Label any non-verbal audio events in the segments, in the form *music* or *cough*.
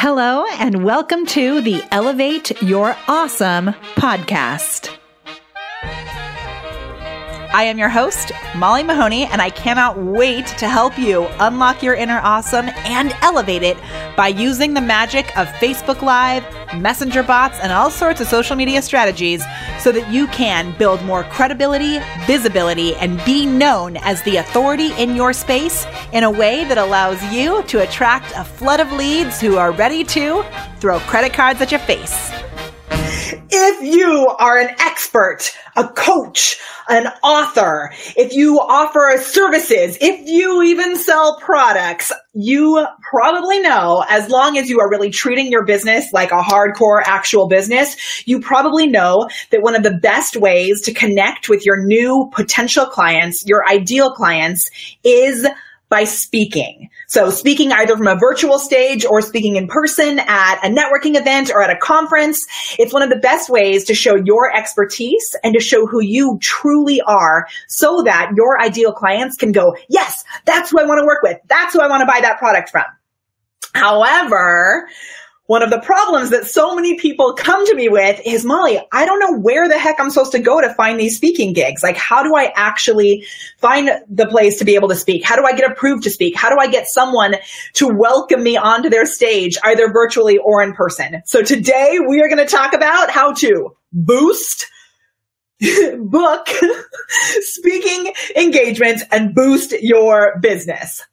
Hello, and welcome to the Elevate Your Awesome podcast. I am your host, Molly Mahoney, and I cannot wait to help you unlock your inner awesome and elevate it by using the magic of Facebook Live, Messenger bots, and all sorts of social media strategies so that you can build more credibility, visibility, and be known as the authority in your space in a way that allows you to attract a flood of leads who are ready to throw credit cards at your face. If you are an expert, a coach, an author, if you offer services, if you even sell products, you probably know as long as you are really treating your business like a hardcore actual business, you probably know that one of the best ways to connect with your new potential clients, your ideal clients is by speaking. So speaking either from a virtual stage or speaking in person at a networking event or at a conference, it's one of the best ways to show your expertise and to show who you truly are so that your ideal clients can go, yes, that's who I want to work with. That's who I want to buy that product from. However, one of the problems that so many people come to me with is Molly, I don't know where the heck I'm supposed to go to find these speaking gigs. Like, how do I actually find the place to be able to speak? How do I get approved to speak? How do I get someone to welcome me onto their stage, either virtually or in person? So today we are going to talk about how to boost *laughs* book *laughs* speaking engagements and boost your business.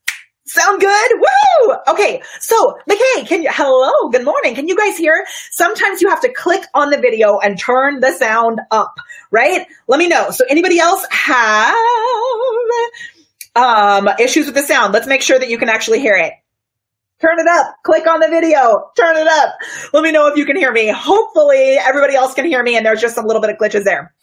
Sound good? Woo! Okay. So, McKay, can you, hello, good morning. Can you guys hear? Sometimes you have to click on the video and turn the sound up, right? Let me know. So anybody else have, um, issues with the sound? Let's make sure that you can actually hear it. Turn it up. Click on the video. Turn it up. Let me know if you can hear me. Hopefully everybody else can hear me and there's just a little bit of glitches there.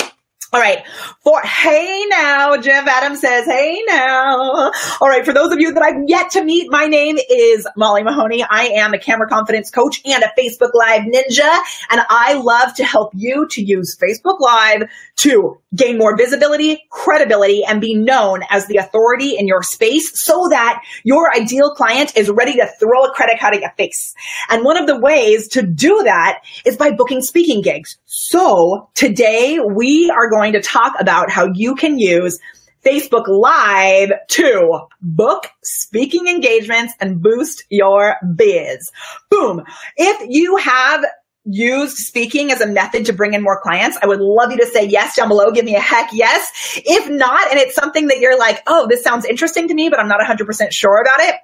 All right. For hey now, Jeff Adams says, hey now. All right. For those of you that I've yet to meet, my name is Molly Mahoney. I am a camera confidence coach and a Facebook Live ninja. And I love to help you to use Facebook Live to gain more visibility, credibility, and be known as the authority in your space so that your ideal client is ready to throw a credit card at your face. And one of the ways to do that is by booking speaking gigs. So today we are going to talk about how you can use Facebook Live to book speaking engagements and boost your biz. Boom. If you have used speaking as a method to bring in more clients, I would love you to say yes down below. Give me a heck yes. If not, and it's something that you're like, oh, this sounds interesting to me, but I'm not 100% sure about it.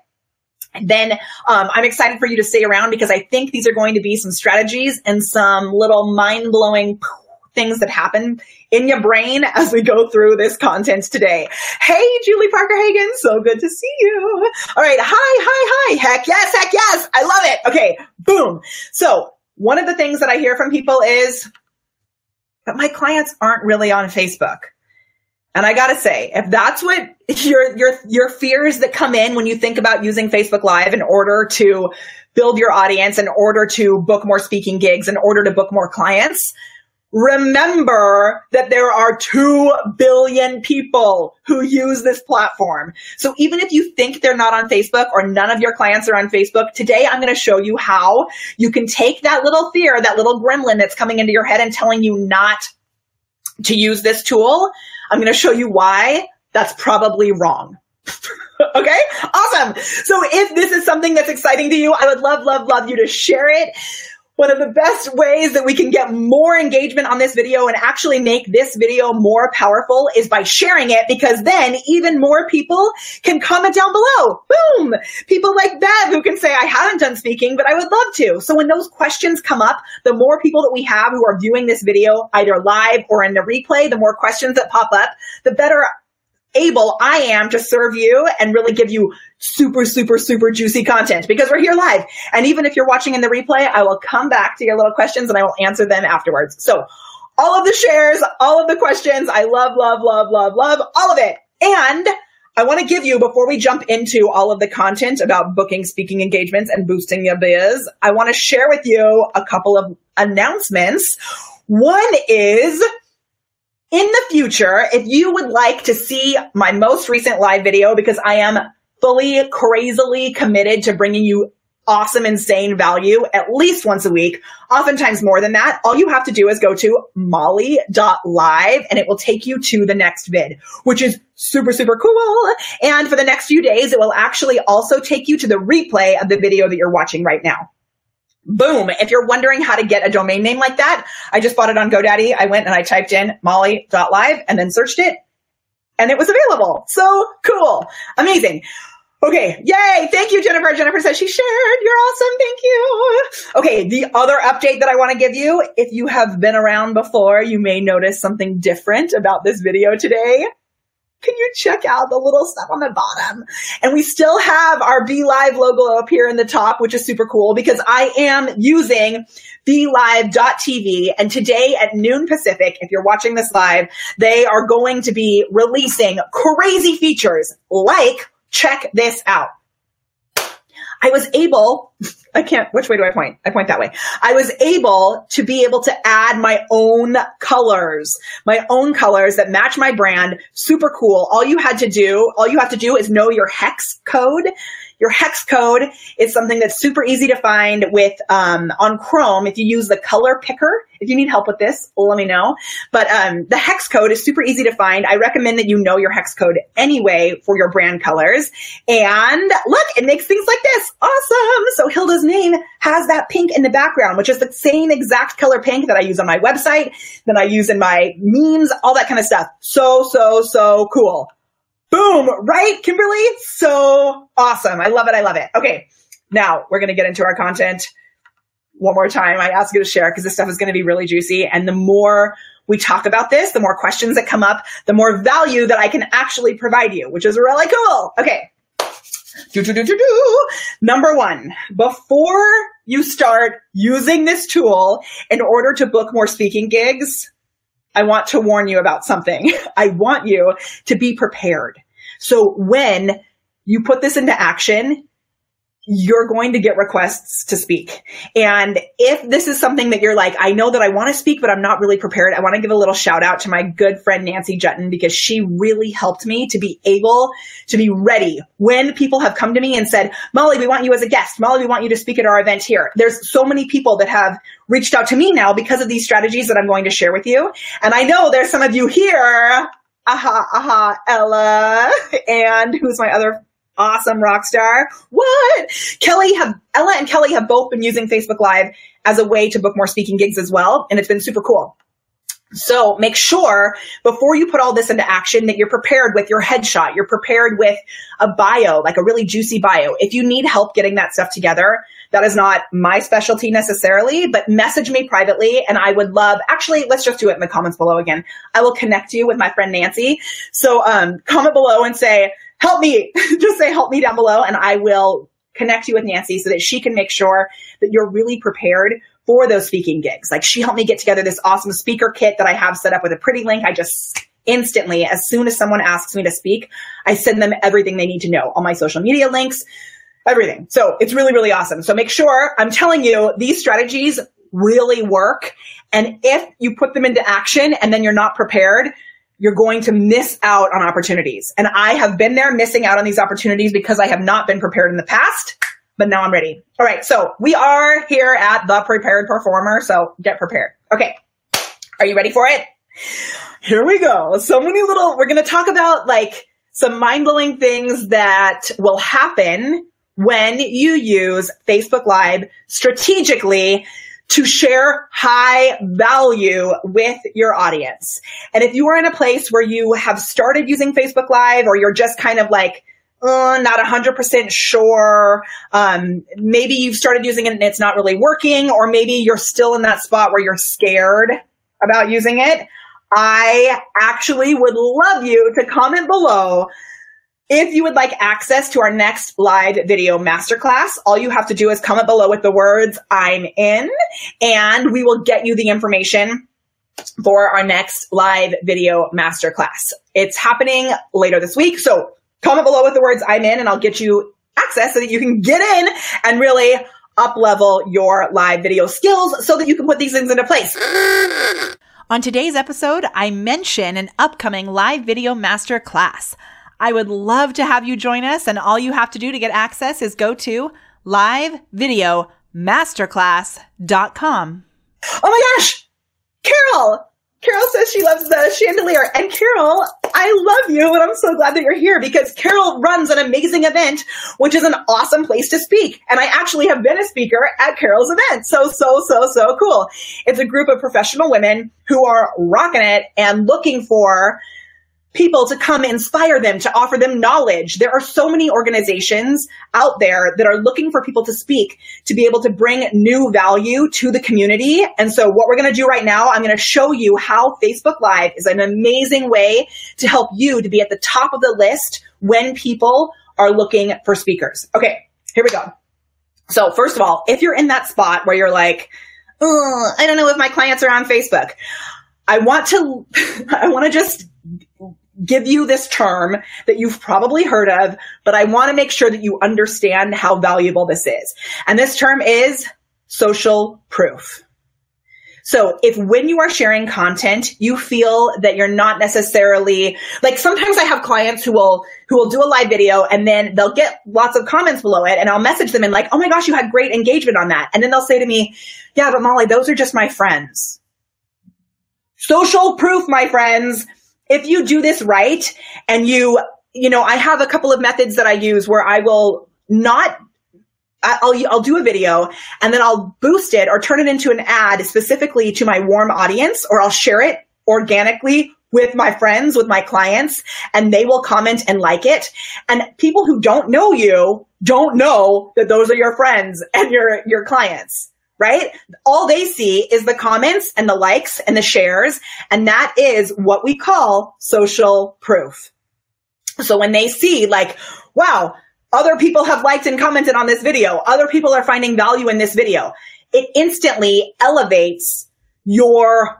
Then um, I'm excited for you to stay around because I think these are going to be some strategies and some little mind blowing things that happen in your brain as we go through this content today. Hey, Julie Parker Hagen, so good to see you. All right, hi, hi, hi. Heck yes, heck yes. I love it. Okay, boom. So one of the things that I hear from people is, but my clients aren't really on Facebook. And I gotta say, if that's what your, your, your fears that come in when you think about using Facebook Live in order to build your audience, in order to book more speaking gigs, in order to book more clients, remember that there are 2 billion people who use this platform. So even if you think they're not on Facebook or none of your clients are on Facebook, today I'm going to show you how you can take that little fear, that little gremlin that's coming into your head and telling you not to use this tool. I'm going to show you why that's probably wrong. *laughs* okay. Awesome. So if this is something that's exciting to you, I would love, love, love you to share it one of the best ways that we can get more engagement on this video and actually make this video more powerful is by sharing it because then even more people can comment down below. Boom! People like Bev who can say, I haven't done speaking, but I would love to. So when those questions come up, the more people that we have who are viewing this video either live or in the replay, the more questions that pop up, the better able I am to serve you and really give you super, super, super juicy content because we're here live. And even if you're watching in the replay, I will come back to your little questions and I will answer them afterwards. So all of the shares, all of the questions, I love, love, love, love, love all of it. And I want to give you, before we jump into all of the content about booking speaking engagements and boosting your biz, I want to share with you a couple of announcements. One is in the future, if you would like to see my most recent live video, because I am fully crazily committed to bringing you awesome, insane value at least once a week, oftentimes more than that, all you have to do is go to molly.live and it will take you to the next vid, which is super, super cool. And for the next few days, it will actually also take you to the replay of the video that you're watching right now. Boom. If you're wondering how to get a domain name like that, I just bought it on GoDaddy. I went and I typed in molly.live and then searched it and it was available. So cool. Amazing. Okay. Yay. Thank you, Jennifer. Jennifer says she shared. You're awesome. Thank you. Okay. The other update that I want to give you, if you have been around before, you may notice something different about this video today. Can you check out the little stuff on the bottom? And we still have our BeLive logo up here in the top, which is super cool because I am using BeLive.tv. And today at noon Pacific, if you're watching this live, they are going to be releasing crazy features like check this out. I was able, *laughs* I can't, which way do I point? I point that way. I was able to be able to add my own colors, my own colors that match my brand. Super cool. All you had to do, all you have to do is know your hex code your hex code is something that's super easy to find with um, on Chrome. If you use the color picker, if you need help with this, let me know. But um, the hex code is super easy to find. I recommend that you know your hex code anyway for your brand colors. And look, it makes things like this. Awesome. So Hilda's name has that pink in the background, which is the same exact color pink that I use on my website, that I use in my memes, all that kind of stuff. So, so, so cool. Boom, right, Kimberly? So awesome. I love it. I love it. Okay. Now we're going to get into our content one more time. I ask you to share because this stuff is going to be really juicy. And the more we talk about this, the more questions that come up, the more value that I can actually provide you, which is really cool. Okay. Do, do, do, do, do. Number one, before you start using this tool in order to book more speaking gigs, I want to warn you about something. *laughs* I want you to be prepared. So when you put this into action, you're going to get requests to speak. And if this is something that you're like, I know that I want to speak, but I'm not really prepared, I want to give a little shout out to my good friend Nancy Juetten because she really helped me to be able to be ready when people have come to me and said, Molly, we want you as a guest. Molly, we want you to speak at our event here. There's so many people that have reached out to me now because of these strategies that I'm going to share with you. And I know there's some of you here aha, aha, Ella, *laughs* and who's my other awesome rock star. What? Kelly have, Ella and Kelly have both been using Facebook Live as a way to book more speaking gigs as well. And it's been super cool. So make sure before you put all this into action that you're prepared with your headshot. You're prepared with a bio, like a really juicy bio. If you need help getting that stuff together, that is not my specialty necessarily, but message me privately and I would love, actually, let's just do it in the comments below again. I will connect you with my friend Nancy. So, um, comment below and say, help me. *laughs* Just say help me down below and I will connect you with Nancy so that she can make sure that you're really prepared for those speaking gigs. Like she helped me get together this awesome speaker kit that I have set up with a pretty link. I just instantly, as soon as someone asks me to speak, I send them everything they need to know, all my social media links, everything. So it's really, really awesome. So make sure I'm telling you these strategies really work. And if you put them into action and then you're not prepared, you're going to miss out on opportunities. And I have been there missing out on these opportunities because I have not been prepared in the past, but now I'm ready. All right. So we are here at the prepared performer. So get prepared. Okay. Are you ready for it? Here we go. So many little, we're going to talk about like some mind blowing things that will happen when you use Facebook Live strategically to share high value with your audience. And if you are in a place where you have started using Facebook Live or you're just kind of like, uh, not 100% sure. Um, maybe you've started using it and it's not really working, or maybe you're still in that spot where you're scared about using it. I actually would love you to comment below if you would like access to our next live video masterclass, all you have to do is comment below with the words I'm in and we will get you the information for our next live video masterclass. It's happening later this week. So comment below with the words I'm in and I'll get you access so that you can get in and really up level your live video skills so that you can put these things into place. On today's episode, I mention an upcoming live video master class. I would love to have you join us, and all you have to do to get access is go to livevideomasterclass.com. Oh my gosh, Carol! Carol says she loves the chandelier. And Carol, I love you, and I'm so glad that you're here because Carol runs an amazing event, which is an awesome place to speak. And I actually have been a speaker at Carol's event. So, so, so, so cool. It's a group of professional women who are rocking it and looking for people to come inspire them, to offer them knowledge. There are so many organizations out there that are looking for people to speak, to be able to bring new value to the community. And so what we're going to do right now, I'm going to show you how Facebook Live is an amazing way to help you to be at the top of the list when people are looking for speakers. Okay, here we go. So first of all, if you're in that spot where you're like, I don't know if my clients are on Facebook. I want to, *laughs* I want to just give you this term that you've probably heard of, but I want to make sure that you understand how valuable this is. And this term is social proof. So if when you are sharing content, you feel that you're not necessarily like sometimes I have clients who will who will do a live video and then they'll get lots of comments below it and I'll message them and like, "Oh my gosh, you had great engagement on that." And then they'll say to me, "Yeah, but Molly, those are just my friends." Social proof, my friends if you do this right and you, you know, I have a couple of methods that I use where I will not I'll, I'll do a video and then I'll boost it or turn it into an ad specifically to my warm audience or I'll share it organically with my friends, with my clients, and they will comment and like it. And people who don't know you don't know that those are your friends and your, your clients right? All they see is the comments and the likes and the shares. And that is what we call social proof. So when they see like, wow, other people have liked and commented on this video. Other people are finding value in this video. It instantly elevates your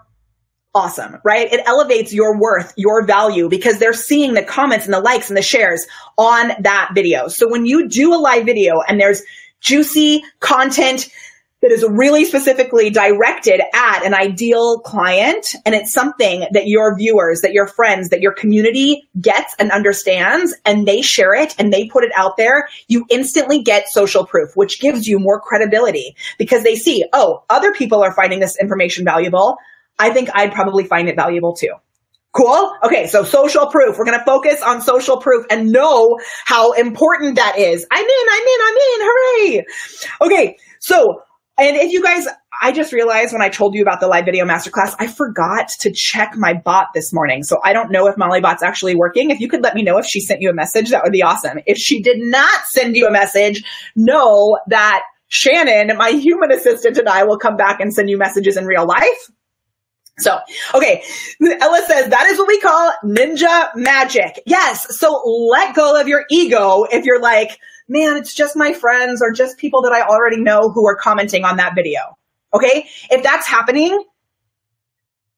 awesome, right? It elevates your worth, your value because they're seeing the comments and the likes and the shares on that video. So when you do a live video and there's juicy content, that is really specifically directed at an ideal client. And it's something that your viewers, that your friends, that your community gets and understands and they share it and they put it out there. You instantly get social proof, which gives you more credibility because they see, oh, other people are finding this information valuable. I think I'd probably find it valuable too. Cool. Okay. So social proof. We're going to focus on social proof and know how important that is. I'm in, I'm in, I'm in. Hooray. Okay. So and if you guys, I just realized when I told you about the live video masterclass, I forgot to check my bot this morning. So I don't know if Mollybot's actually working. If you could let me know if she sent you a message, that would be awesome. If she did not send you a message, know that Shannon, my human assistant and I will come back and send you messages in real life. So, okay. Ella says that is what we call ninja magic. Yes. So let go of your ego if you're like, man, it's just my friends or just people that I already know who are commenting on that video. Okay. If that's happening,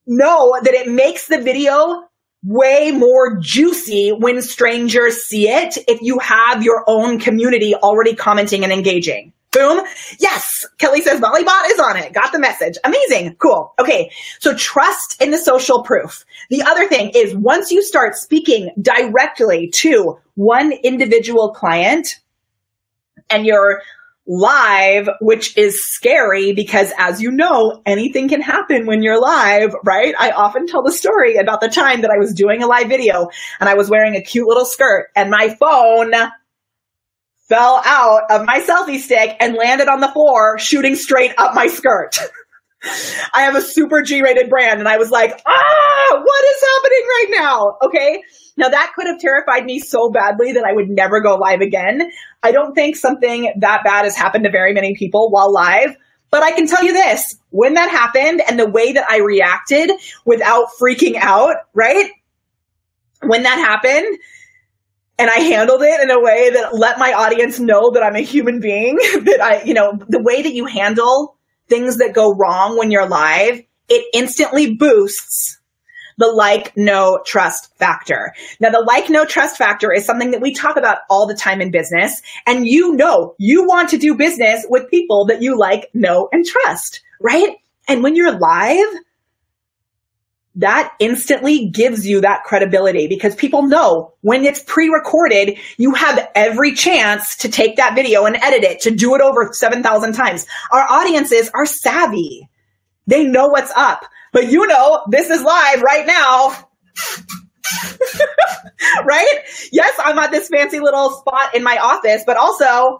know that it makes the video way more juicy when strangers see it if you have your own community already commenting and engaging. Boom. Yes. Kelly says Mollybot is on it. Got the message. Amazing. Cool. Okay. So trust in the social proof. The other thing is once you start speaking directly to one individual client, and you're live, which is scary because as you know, anything can happen when you're live, right? I often tell the story about the time that I was doing a live video and I was wearing a cute little skirt and my phone fell out of my selfie stick and landed on the floor shooting straight up my skirt. *laughs* *laughs* I have a super G rated brand and I was like, ah, what is happening right now? Okay. Now that could have terrified me so badly that I would never go live again. I don't think something that bad has happened to very many people while live. But I can tell you this, when that happened and the way that I reacted without freaking out, right? When that happened, and I handled it in a way that let my audience know that I'm a human being, *laughs* that I, you know, the way that you handle things that go wrong when you're live, it instantly boosts the like, no, trust factor. Now, the like, no, trust factor is something that we talk about all the time in business. And you know, you want to do business with people that you like, know, and trust, right? And when you're live, that instantly gives you that credibility because people know when it's pre-recorded, you have every chance to take that video and edit it, to do it over 7,000 times. Our audiences are savvy. They know what's up. But you know, this is live right now. *laughs* right? Yes, I'm at this fancy little spot in my office, but also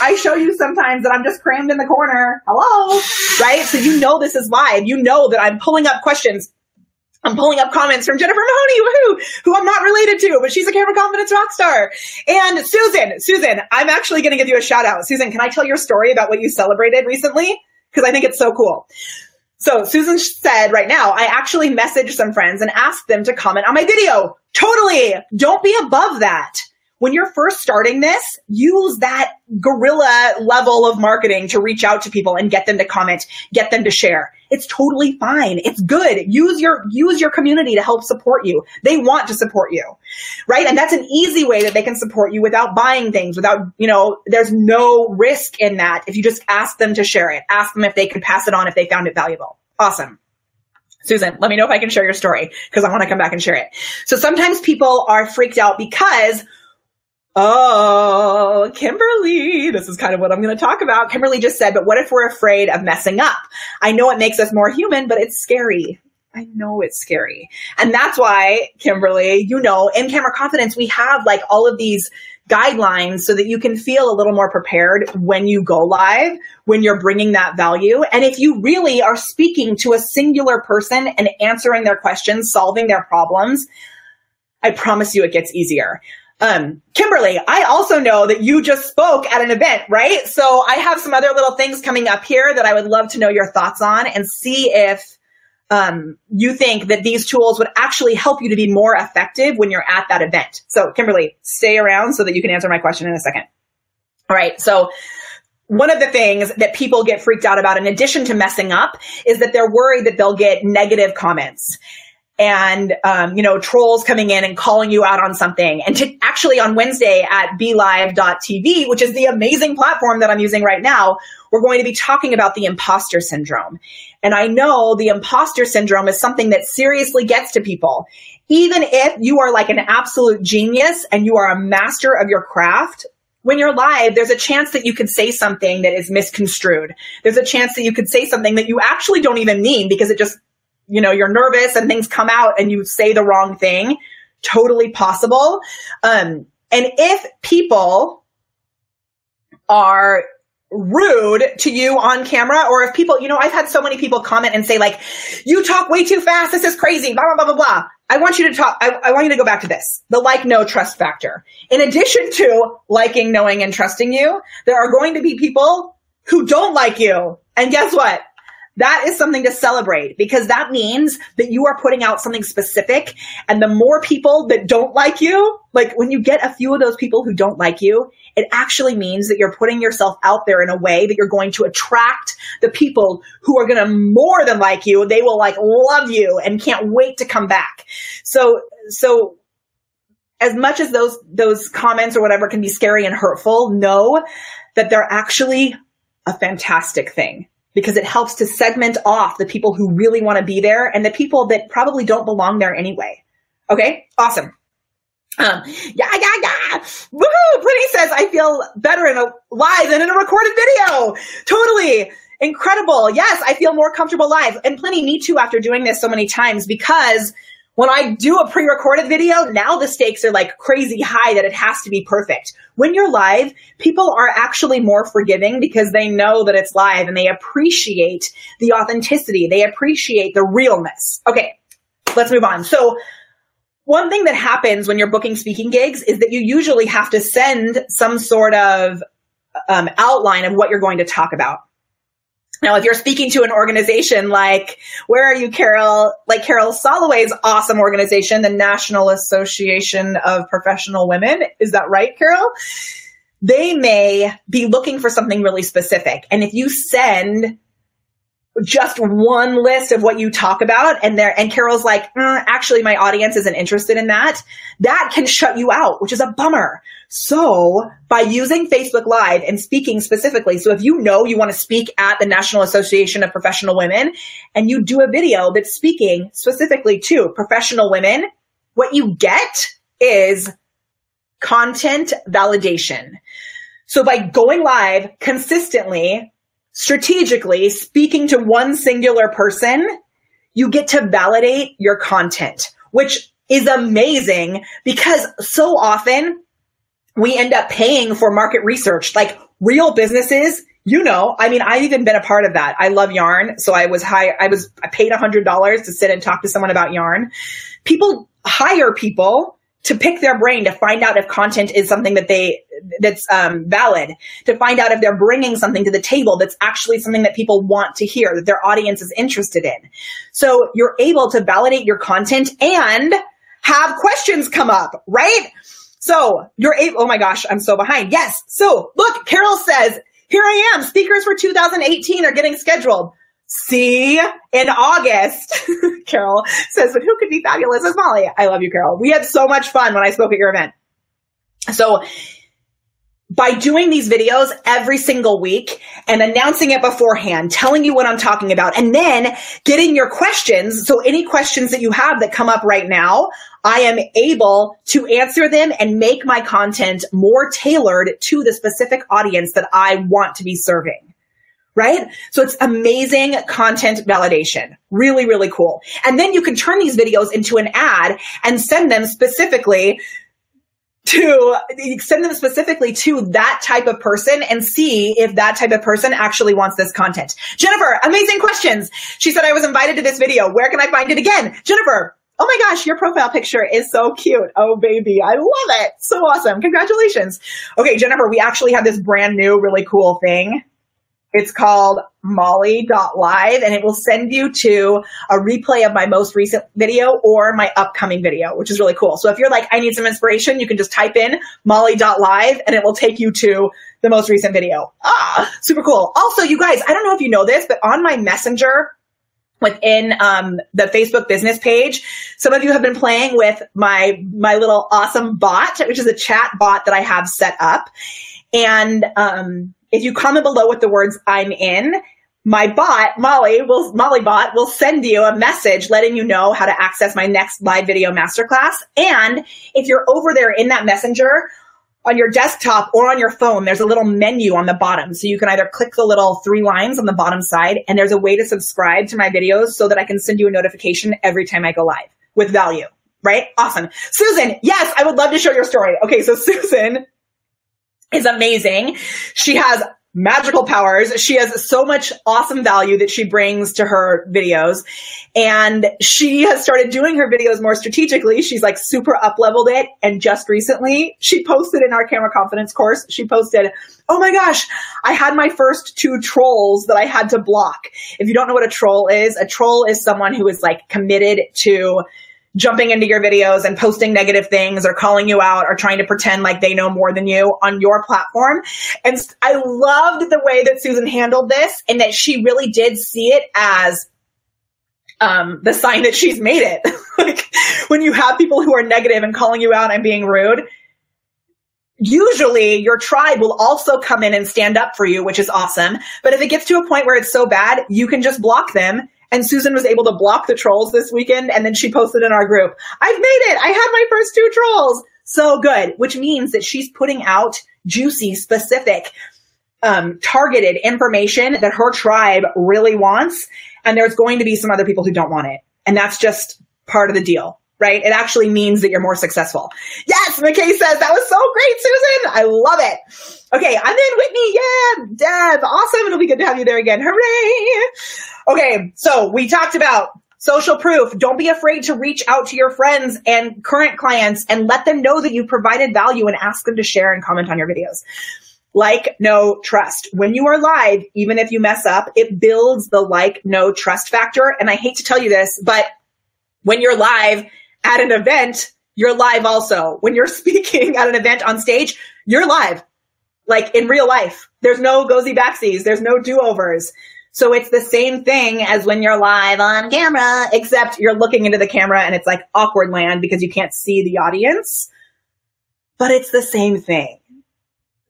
I show you sometimes that I'm just crammed in the corner. Hello. Right? So you know this is live. You know that I'm pulling up questions. I'm pulling up comments from Jennifer Mahoney, woohoo, who I'm not related to, but she's a camera confidence rock star. And Susan, Susan, I'm actually going to give you a shout out. Susan, can I tell your story about what you celebrated recently? Because I think it's so cool. So Susan said right now, I actually messaged some friends and asked them to comment on my video. Totally. Don't be above that. When you're first starting this, use that guerrilla level of marketing to reach out to people and get them to comment, get them to share. It's totally fine. It's good. Use your, use your community to help support you. They want to support you, right? And that's an easy way that they can support you without buying things, without, you know, there's no risk in that if you just ask them to share it. Ask them if they could pass it on if they found it valuable. Awesome. Susan, let me know if I can share your story because I want to come back and share it. So sometimes people are freaked out because Oh, Kimberly, this is kind of what I'm going to talk about. Kimberly just said, but what if we're afraid of messing up? I know it makes us more human, but it's scary. I know it's scary. And that's why, Kimberly, you know, in camera confidence, we have like all of these guidelines so that you can feel a little more prepared when you go live, when you're bringing that value. And if you really are speaking to a singular person and answering their questions, solving their problems, I promise you it gets easier. Um, Kimberly, I also know that you just spoke at an event, right? So I have some other little things coming up here that I would love to know your thoughts on and see if um, you think that these tools would actually help you to be more effective when you're at that event. So Kimberly, stay around so that you can answer my question in a second. All right. So one of the things that people get freaked out about in addition to messing up is that they're worried that they'll get negative comments and um, you know trolls coming in and calling you out on something. And to actually on wednesday at BeLive.tv which is the amazing platform that i'm using right now we're going to be talking about the imposter syndrome. And i know the imposter syndrome is something that seriously gets to people. Even if you are like an absolute genius and you are a master of your craft when you're live, there's a chance that you could say something that is misconstrued. There's a chance that you could say something that you actually don't even mean because it just you know, you're nervous and things come out and you say the wrong thing. Totally possible. Um, and if people are rude to you on camera or if people, you know, I've had so many people comment and say like, you talk way too fast. This is crazy. Blah, blah, blah, blah, blah. I want you to talk. I, I want you to go back to this. The like, no trust factor. In addition to liking, knowing, and trusting you, there are going to be people who don't like you. And guess what? That is something to celebrate because that means that you are putting out something specific. And the more people that don't like you, like when you get a few of those people who don't like you, it actually means that you're putting yourself out there in a way that you're going to attract the people who are going to more than like you. They will like love you and can't wait to come back. So, so as much as those, those comments or whatever can be scary and hurtful, know that they're actually a fantastic thing because it helps to segment off the people who really want to be there and the people that probably don't belong there anyway. Okay, awesome. Um, yeah, yeah, yeah. Woohoo! Pretty says, I feel better in a live than in a recorded video. Totally. Incredible. Yes, I feel more comfortable live. And plenty me too after doing this so many times because when I do a pre-recorded video, now the stakes are like crazy high that it has to be perfect. When you're live, people are actually more forgiving because they know that it's live and they appreciate the authenticity. They appreciate the realness. Okay, let's move on. So one thing that happens when you're booking speaking gigs is that you usually have to send some sort of um, outline of what you're going to talk about. Now, if you're speaking to an organization like, where are you, Carol? Like Carol Soloway's awesome organization, the National Association of Professional Women. Is that right, Carol? They may be looking for something really specific. And if you send just one list of what you talk about and there and Carol's like, mm, actually my audience isn't interested in that. That can shut you out, which is a bummer. So by using Facebook Live and speaking specifically, so if you know you want to speak at the National Association of Professional Women and you do a video that's speaking specifically to professional women, what you get is content validation. So by going live consistently strategically speaking to one singular person, you get to validate your content, which is amazing because so often we end up paying for market research, like real businesses. You know, I mean, I've even been a part of that. I love yarn. So I was high, I was, I paid a hundred dollars to sit and talk to someone about yarn. People hire people to pick their brain to find out if content is something that they that's um, valid to find out if they're bringing something to the table that's actually something that people want to hear that their audience is interested in so you're able to validate your content and have questions come up right so you're able oh my gosh i'm so behind yes so look carol says here i am speakers for 2018 are getting scheduled See, in August, *laughs* Carol says, but who could be fabulous as Molly? I love you, Carol. We had so much fun when I spoke at your event. So by doing these videos every single week and announcing it beforehand, telling you what I'm talking about, and then getting your questions. So any questions that you have that come up right now, I am able to answer them and make my content more tailored to the specific audience that I want to be serving right? So it's amazing content validation. Really, really cool. And then you can turn these videos into an ad and send them specifically to send them specifically to that type of person and see if that type of person actually wants this content. Jennifer, amazing questions. She said, I was invited to this video. Where can I find it again? Jennifer, Oh my gosh, your profile picture is so cute. Oh baby, I love it. So awesome. Congratulations. Okay, Jennifer, we actually have this brand new, really cool thing it's called molly.live and it will send you to a replay of my most recent video or my upcoming video, which is really cool. So if you're like, I need some inspiration, you can just type in molly.live and it will take you to the most recent video. Ah, super cool. Also, you guys, I don't know if you know this, but on my messenger, within um, the Facebook business page. Some of you have been playing with my my little awesome bot, which is a chat bot that I have set up. And um, if you comment below with the words I'm in, my bot, Molly will, Molly bot will send you a message letting you know how to access my next live video masterclass. And if you're over there in that messenger on your desktop or on your phone, there's a little menu on the bottom. So you can either click the little three lines on the bottom side and there's a way to subscribe to my videos so that I can send you a notification every time I go live with value. Right? Awesome. Susan, yes, I would love to show your story. Okay. So *laughs* Susan is amazing. She has magical powers. She has so much awesome value that she brings to her videos. And she has started doing her videos more strategically. She's like super up leveled it. And just recently she posted in our camera confidence course, she posted, Oh my gosh, I had my first two trolls that I had to block. If you don't know what a troll is, a troll is someone who is like committed to jumping into your videos and posting negative things or calling you out or trying to pretend like they know more than you on your platform. And I loved the way that Susan handled this and that she really did see it as um, the sign that she's made it. *laughs* like when you have people who are negative and calling you out and being rude, usually your tribe will also come in and stand up for you, which is awesome. But if it gets to a point where it's so bad, you can just block them and Susan was able to block the trolls this weekend. And then she posted in our group, I've made it. I had my first two trolls. So good, which means that she's putting out juicy, specific, um, targeted information that her tribe really wants. And there's going to be some other people who don't want it. And that's just part of the deal right? It actually means that you're more successful. Yes, McKay says that was so great, Susan. I love it. Okay, I'm in Whitney. Yeah, Deb. Awesome. It'll be good to have you there again. Hooray. Okay, so we talked about social proof. Don't be afraid to reach out to your friends and current clients and let them know that you provided value and ask them to share and comment on your videos. Like, no, trust. When you are live, even if you mess up, it builds the like, no, trust factor. And I hate to tell you this, but when you're live, at an event, you're live also. When you're *laughs* speaking at an event on stage, you're live. Like in real life. There's no gozy backsies. There's no do-overs. So it's the same thing as when you're live on camera, except you're looking into the camera and it's like awkward land because you can't see the audience. But it's the same thing.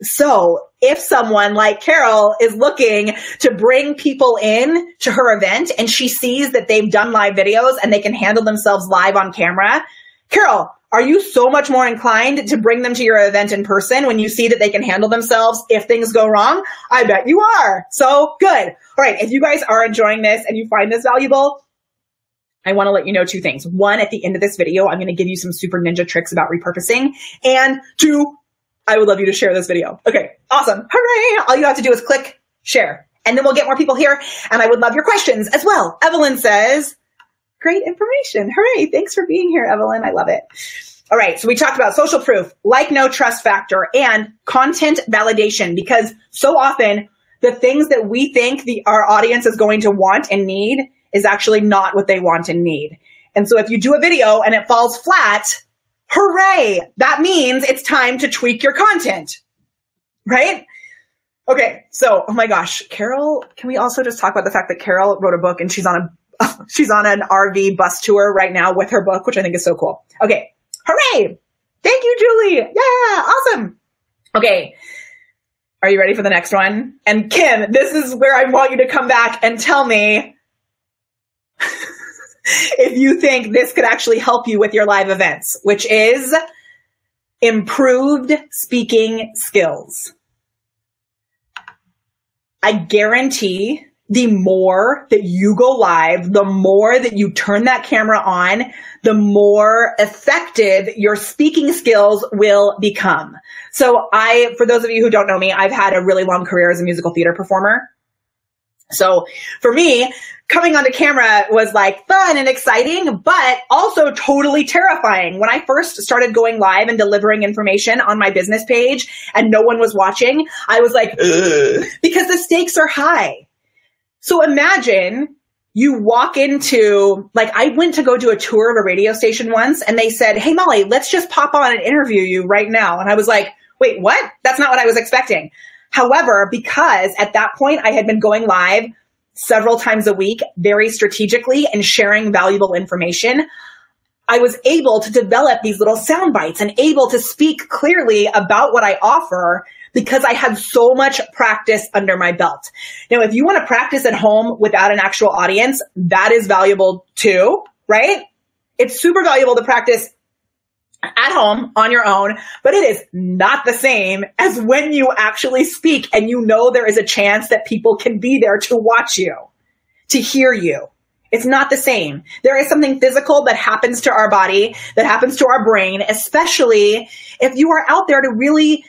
So if someone like Carol is looking to bring people in to her event and she sees that they've done live videos and they can handle themselves live on camera, Carol, are you so much more inclined to bring them to your event in person when you see that they can handle themselves if things go wrong? I bet you are. So good. All right. If you guys are enjoying this and you find this valuable, I want to let you know two things. One, at the end of this video, I'm going to give you some super ninja tricks about repurposing. And two, I would love you to share this video. Okay. Awesome. Hooray. All you have to do is click share and then we'll get more people here. And I would love your questions as well. Evelyn says, great information. Hooray. Thanks for being here, Evelyn. I love it. All right. So we talked about social proof, like no trust factor and content validation because so often the things that we think the, our audience is going to want and need is actually not what they want and need. And so if you do a video and it falls flat, hooray. That means it's time to tweak your content, right? Okay. So, oh my gosh, Carol, can we also just talk about the fact that Carol wrote a book and she's on a *laughs* she's on an RV bus tour right now with her book, which I think is so cool. Okay. Hooray. Thank you, Julie. Yeah. Awesome. Okay. Are you ready for the next one? And Kim, this is where I want you to come back and tell me if you think this could actually help you with your live events, which is improved speaking skills. I guarantee the more that you go live, the more that you turn that camera on, the more effective your speaking skills will become. So I, for those of you who don't know me, I've had a really long career as a musical theater performer. So for me, coming onto camera was like fun and exciting, but also totally terrifying. When I first started going live and delivering information on my business page and no one was watching, I was like, Ugh. because the stakes are high. So imagine you walk into, like, I went to go do a tour of a radio station once and they said, Hey, Molly, let's just pop on and interview you right now. And I was like, wait, what? That's not what I was expecting. However, because at that point I had been going live several times a week, very strategically and sharing valuable information, I was able to develop these little sound bites and able to speak clearly about what I offer because I had so much practice under my belt. Now, if you want to practice at home without an actual audience, that is valuable too, right? It's super valuable to practice at home on your own, but it is not the same as when you actually speak and you know there is a chance that people can be there to watch you, to hear you. It's not the same. There is something physical that happens to our body, that happens to our brain, especially if you are out there to really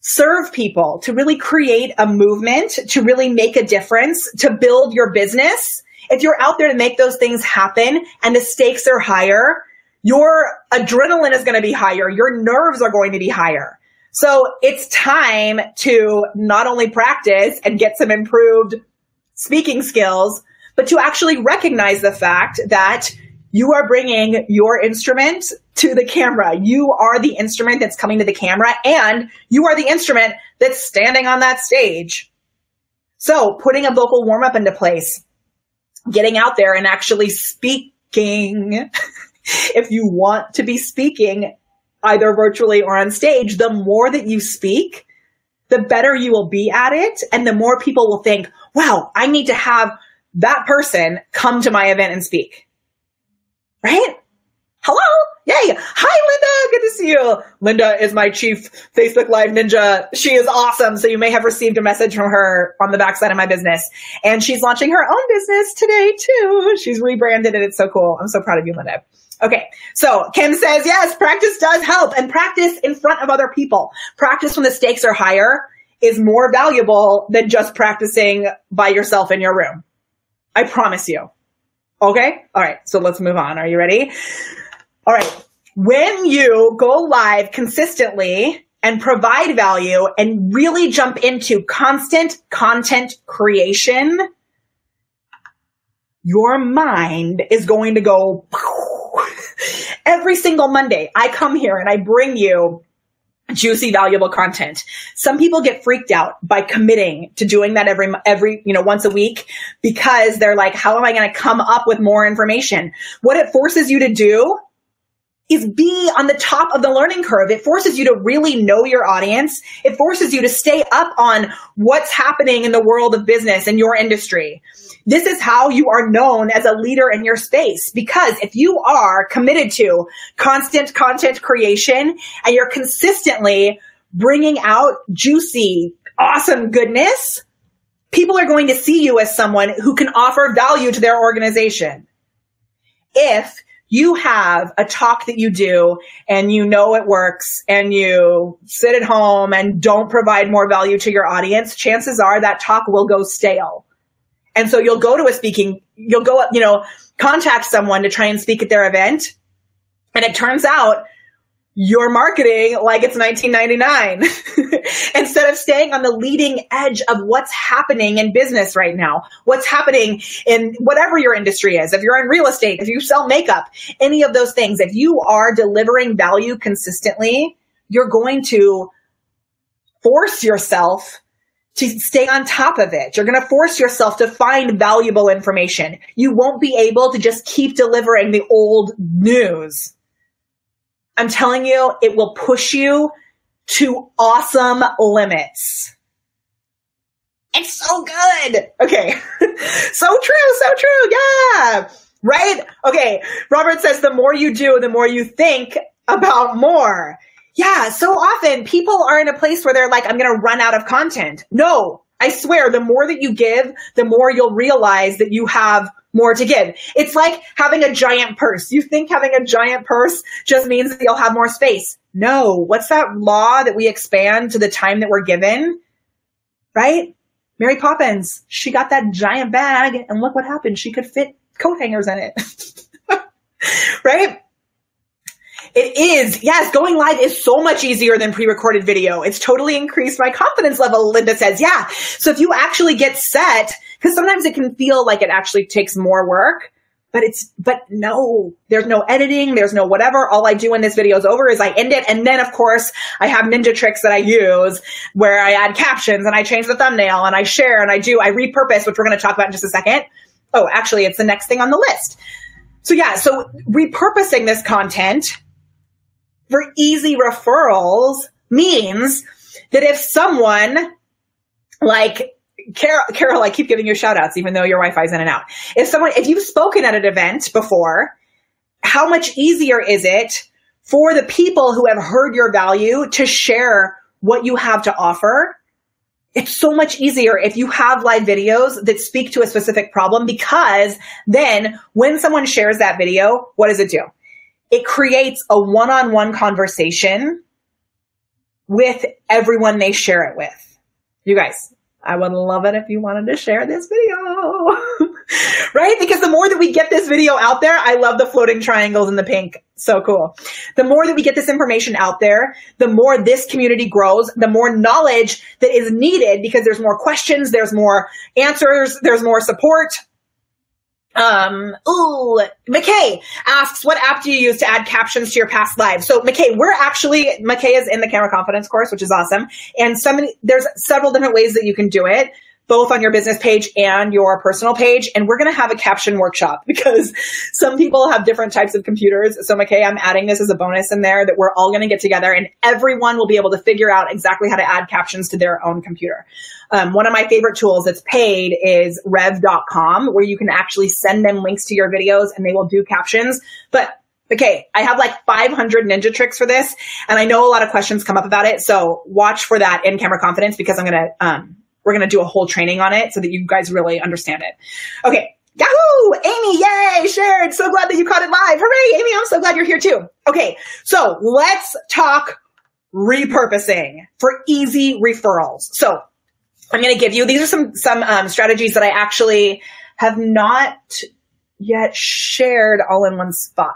serve people, to really create a movement, to really make a difference, to build your business. If you're out there to make those things happen and the stakes are higher, your adrenaline is going to be higher. Your nerves are going to be higher. So it's time to not only practice and get some improved speaking skills, but to actually recognize the fact that you are bringing your instrument to the camera. You are the instrument that's coming to the camera and you are the instrument that's standing on that stage. So putting a vocal warm up into place, getting out there and actually speaking. *laughs* *laughs* if you want to be speaking either virtually or on stage, the more that you speak, the better you will be at it. And the more people will think, wow, I need to have that person come to my event and speak right? Hello? Yay. Hi, Linda. Good to see you. Linda is my chief Facebook Live ninja. She is awesome. So you may have received a message from her on the backside of my business. And she's launching her own business today too. She's rebranded and it's so cool. I'm so proud of you, Linda. Okay. So Kim says, yes, practice does help and practice in front of other people. Practice when the stakes are higher is more valuable than just practicing by yourself in your room. I promise you. Okay. All right. So let's move on. Are you ready? All right. When you go live consistently and provide value and really jump into constant content creation, your mind is going to go *laughs* every single Monday. I come here and I bring you juicy valuable content some people get freaked out by committing to doing that every every you know once a week because they're like how am i going to come up with more information what it forces you to do is be on the top of the learning curve. It forces you to really know your audience. It forces you to stay up on what's happening in the world of business and your industry. This is how you are known as a leader in your space. Because if you are committed to constant content creation and you're consistently bringing out juicy, awesome goodness, people are going to see you as someone who can offer value to their organization. If you have a talk that you do and you know it works and you sit at home and don't provide more value to your audience, chances are that talk will go stale. And so you'll go to a speaking, you'll go, up, you know, contact someone to try and speak at their event. And it turns out you're marketing like it's 1999 *laughs* instead of staying on the leading edge of what's happening in business right now, what's happening in whatever your industry is. If you're in real estate, if you sell makeup, any of those things, if you are delivering value consistently, you're going to force yourself to stay on top of it. You're going to force yourself to find valuable information. You won't be able to just keep delivering the old news I'm telling you, it will push you to awesome limits. It's so good. Okay. *laughs* so true. So true. Yeah. Right. Okay. Robert says the more you do, the more you think about more. Yeah. So often people are in a place where they're like, I'm going to run out of content. No, I swear the more that you give, the more you'll realize that you have more to give. It's like having a giant purse. You think having a giant purse just means that you'll have more space. No. What's that law that we expand to the time that we're given? Right? Mary Poppins, she got that giant bag and look what happened. She could fit coat hangers in it. *laughs* right? It is. Yes, going live is so much easier than pre-recorded video. It's totally increased my confidence level, Linda says. Yeah. So if you actually get set, because sometimes it can feel like it actually takes more work, but it's, but no, there's no editing. There's no whatever. All I do when this video is over is I end it. And then of course I have ninja tricks that I use where I add captions and I change the thumbnail and I share and I do, I repurpose, which we're going to talk about in just a second. Oh, actually it's the next thing on the list. So yeah, so repurposing this content for easy referrals means that if someone like Carol, Carol, I keep giving you shout outs, even though your Wi-Fi's in and out. If someone, if you've spoken at an event before, how much easier is it for the people who have heard your value to share what you have to offer? It's so much easier if you have live videos that speak to a specific problem because then when someone shares that video, what does it do? It creates a one-on-one conversation with everyone they share it with. You guys, I would love it if you wanted to share this video. *laughs* right? Because the more that we get this video out there, I love the floating triangles in the pink. So cool. The more that we get this information out there, the more this community grows, the more knowledge that is needed because there's more questions, there's more answers, there's more support. Um, ooh, McKay asks, what app do you use to add captions to your past lives? So McKay, we're actually, McKay is in the camera confidence course, which is awesome. And some, there's several different ways that you can do it both on your business page and your personal page. And we're going to have a caption workshop *laughs* because some people have different types of computers. So McKay, I'm adding this as a bonus in there that we're all going to get together and everyone will be able to figure out exactly how to add captions to their own computer. Um, one of my favorite tools that's paid is rev.com where you can actually send them links to your videos and they will do captions. But Okay, I have like 500 ninja tricks for this, and I know a lot of questions come up about it. So watch for that in camera confidence because I'm gonna um, we're going to do a whole training on it so that you guys really understand it. Okay. Yahoo! Amy, yay! Shared. So glad that you caught it live. Hooray! Amy, I'm so glad you're here too. Okay. So let's talk repurposing for easy referrals. So I'm going to give you, these are some, some um, strategies that I actually have not yet shared all in one spot.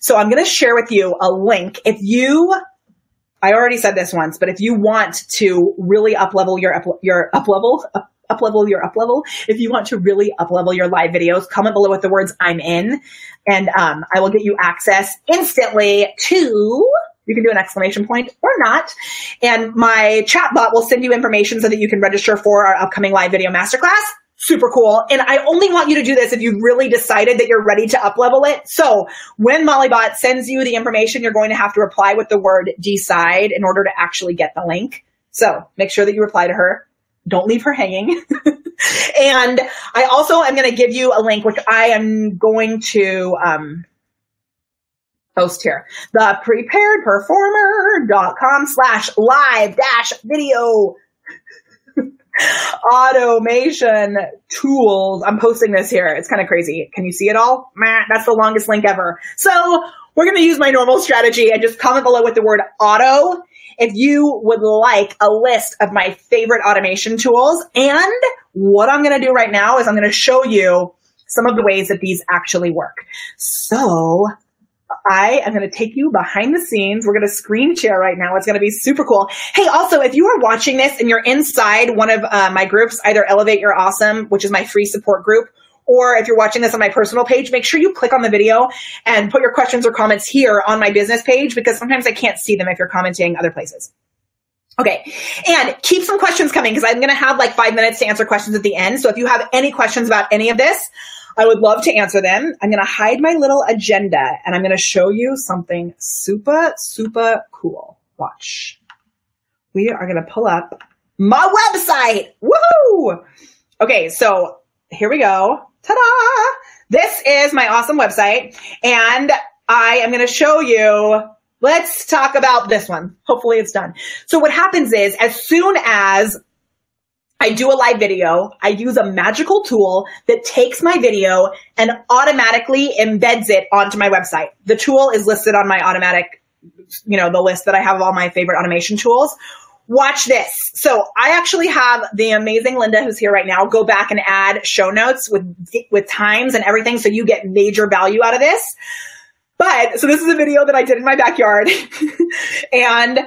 So I'm going to share with you a link. If you I already said this once, but if you want to really up level your up, your up level, up, level your up level, if you want to really up level your live videos, comment below with the words I'm in and um, I will get you access instantly to You can do an exclamation point or not. And my chat bot will send you information so that you can register for our upcoming live video masterclass. Super cool. And I only want you to do this if you've really decided that you're ready to up level it. So when Mollybot sends you the information, you're going to have to reply with the word decide in order to actually get the link. So make sure that you reply to her. Don't leave her hanging. *laughs* and I also am going to give you a link, which I am going to, um, post here. The preparedperformer.com slash live dash video automation tools. I'm posting this here. It's kind of crazy. Can you see it all? that's the longest link ever. So we're going to use my normal strategy and just comment below with the word auto if you would like a list of my favorite automation tools. And what I'm going to do right now is I'm going to show you some of the ways that these actually work. So I am going to take you behind the scenes. We're going to screen share right now. It's going to be super cool. Hey, also, if you are watching this and you're inside one of uh, my groups, either Elevate Your Awesome, which is my free support group, or if you're watching this on my personal page, make sure you click on the video and put your questions or comments here on my business page because sometimes I can't see them if you're commenting other places. Okay. And keep some questions coming because I'm going to have like five minutes to answer questions at the end. So if you have any questions about any of this, I would love to answer them. I'm going to hide my little agenda and I'm going to show you something super, super cool. Watch. We are going to pull up my website. Woohoo! Okay. So here we go. Ta-da! This is my awesome website and I am going to show you Let's talk about this one. Hopefully it's done. So what happens is as soon as I do a live video. I use a magical tool that takes my video and automatically embeds it onto my website. The tool is listed on my automatic, you know, the list that I have of all my favorite automation tools. Watch this. So I actually have the amazing Linda who's here right now go back and add show notes with, with times and everything. So you get major value out of this. But so this is a video that I did in my backyard *laughs* and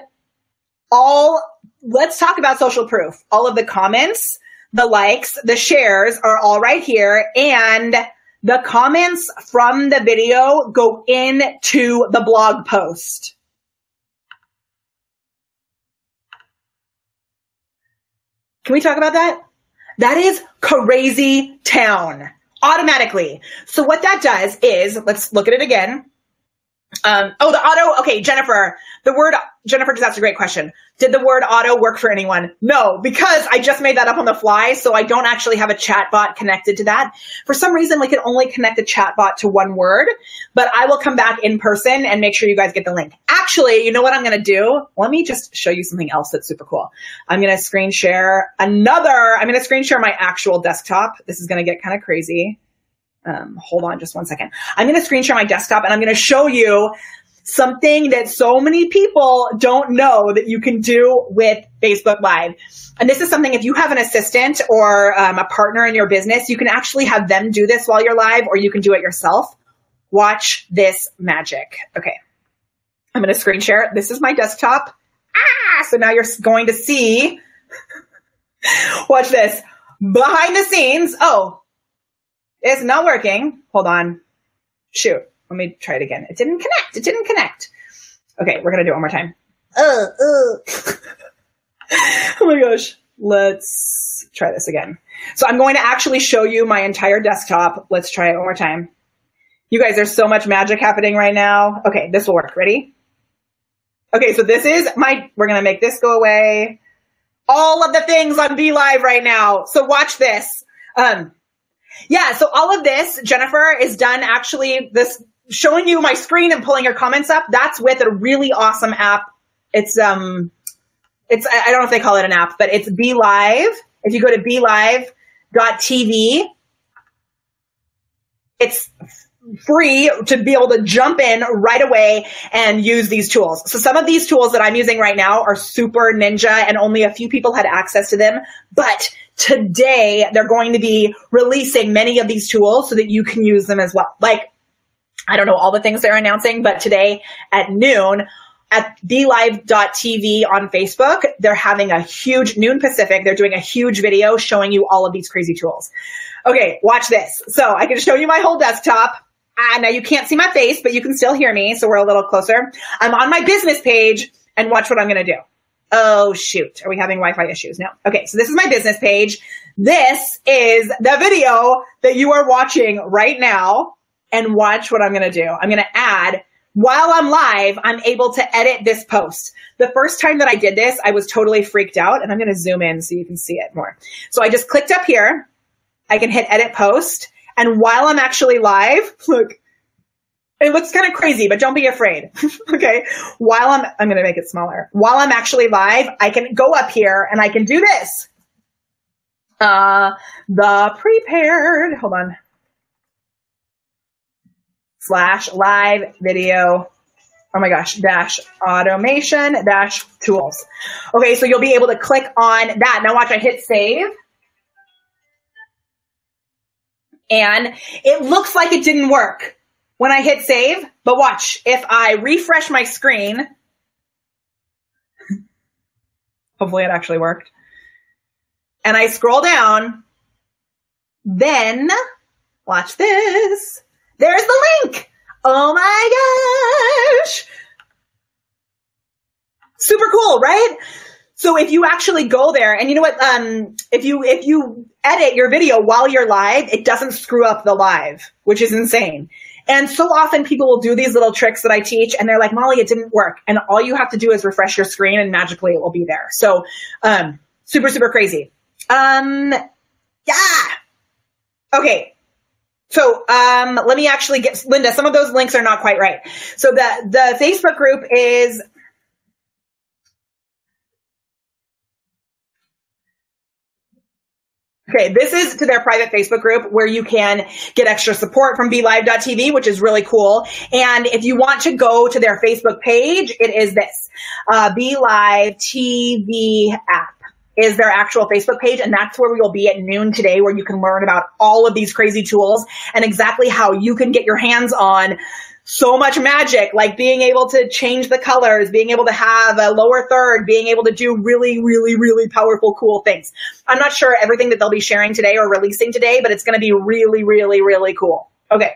all let's talk about social proof. All of the comments, the likes, the shares are all right here. And the comments from the video go into the blog post. Can we talk about that? That is crazy town automatically. So what that does is, let's look at it again. Um, oh, the auto. Okay, Jennifer. The word Jennifer just asked a great question. Did the word auto work for anyone? No, because I just made that up on the fly, so I don't actually have a chat bot connected to that. For some reason, we can only connect the chat bot to one word, but I will come back in person and make sure you guys get the link. Actually, you know what I'm going to do? Let me just show you something else that's super cool. I'm going to screen share another. I'm going to screen share my actual desktop. This is going to get kind of crazy. Um, hold on just one second. I'm going to screen share my desktop and I'm going to show you something that so many people don't know that you can do with Facebook Live. And this is something if you have an assistant or um, a partner in your business, you can actually have them do this while you're live or you can do it yourself. Watch this magic. Okay. I'm going to screen share. This is my desktop. Ah, so now you're going to see, *laughs* watch this behind the scenes. Oh, it's not working. Hold on. Shoot. Let me try it again. It didn't connect. It didn't connect. Okay, we're gonna do it one more time. Uh, uh. *laughs* oh my gosh. Let's try this again. So I'm going to actually show you my entire desktop. Let's try it one more time. You guys, there's so much magic happening right now. Okay, this will work. Ready? Okay, so this is my, we're gonna make this go away. All of the things on BeLive right now. So watch this. Um, yeah, so all of this, Jennifer, is done actually this showing you my screen and pulling your comments up. That's with a really awesome app. It's um it's I don't know if they call it an app, but it's BeLive. If you go to belive.tv, it's free to be able to jump in right away and use these tools. So some of these tools that I'm using right now are super ninja and only a few people had access to them. But today they're going to be releasing many of these tools so that you can use them as well. Like, I don't know all the things they're announcing, but today at noon, at belive.tv on Facebook, they're having a huge noon Pacific. They're doing a huge video showing you all of these crazy tools. Okay, watch this. So I can show you my whole desktop Ah, now you can't see my face, but you can still hear me, so we're a little closer. I'm on my business page, and watch what I'm going to do. Oh, shoot. Are we having Wi Fi issues? No. Okay, so this is my business page. This is the video that you are watching right now, and watch what I'm going to do. I'm going to add while I'm live, I'm able to edit this post. The first time that I did this, I was totally freaked out and I'm going to zoom in so you can see it more. So I just clicked up here. I can hit edit post. And while I'm actually live, *laughs* look, it looks kind of crazy, but don't be afraid. *laughs* okay. While I'm, I'm going to make it smaller. While I'm actually live, I can go up here and I can do this. Uh, the prepared, hold on slash live video. Oh my gosh, dash automation dash tools. Okay, so you'll be able to click on that. Now watch, I hit save. And it looks like it didn't work when I hit save, but watch, if I refresh my screen, *laughs* hopefully it actually worked, and I scroll down, then watch this. There's the link. Oh my gosh. Super cool, right? So if you actually go there and you know what, um, if you, if you edit your video while you're live, it doesn't screw up the live, which is insane. And so often people will do these little tricks that I teach and they're like, Molly, it didn't work. And all you have to do is refresh your screen and magically it will be there. So, um, super, super crazy. Um, yeah. Okay. So um, let me actually get Linda. Some of those links are not quite right. So the the Facebook group is. Okay, this is to their private Facebook group where you can get extra support from BeLive.tv, which is really cool. And if you want to go to their Facebook page, it is this uh, BeLive TV app is their actual Facebook page. And that's where we'll be at noon today, where you can learn about all of these crazy tools and exactly how you can get your hands on so much magic, like being able to change the colors, being able to have a lower third, being able to do really, really, really powerful, cool things. I'm not sure everything that they'll be sharing today or releasing today, but it's going to be really, really, really cool. Okay.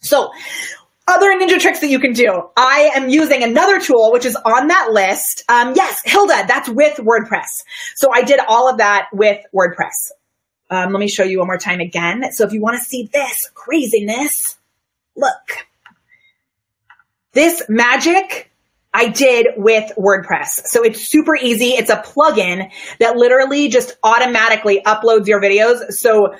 So other ninja tricks that you can do. I am using another tool, which is on that list. Um, yes, Hilda, that's with WordPress. So I did all of that with WordPress. Um, let me show you one more time again. So if you want to see this craziness, look. This magic I did with WordPress. So it's super easy. It's a plugin that literally just automatically uploads your videos. So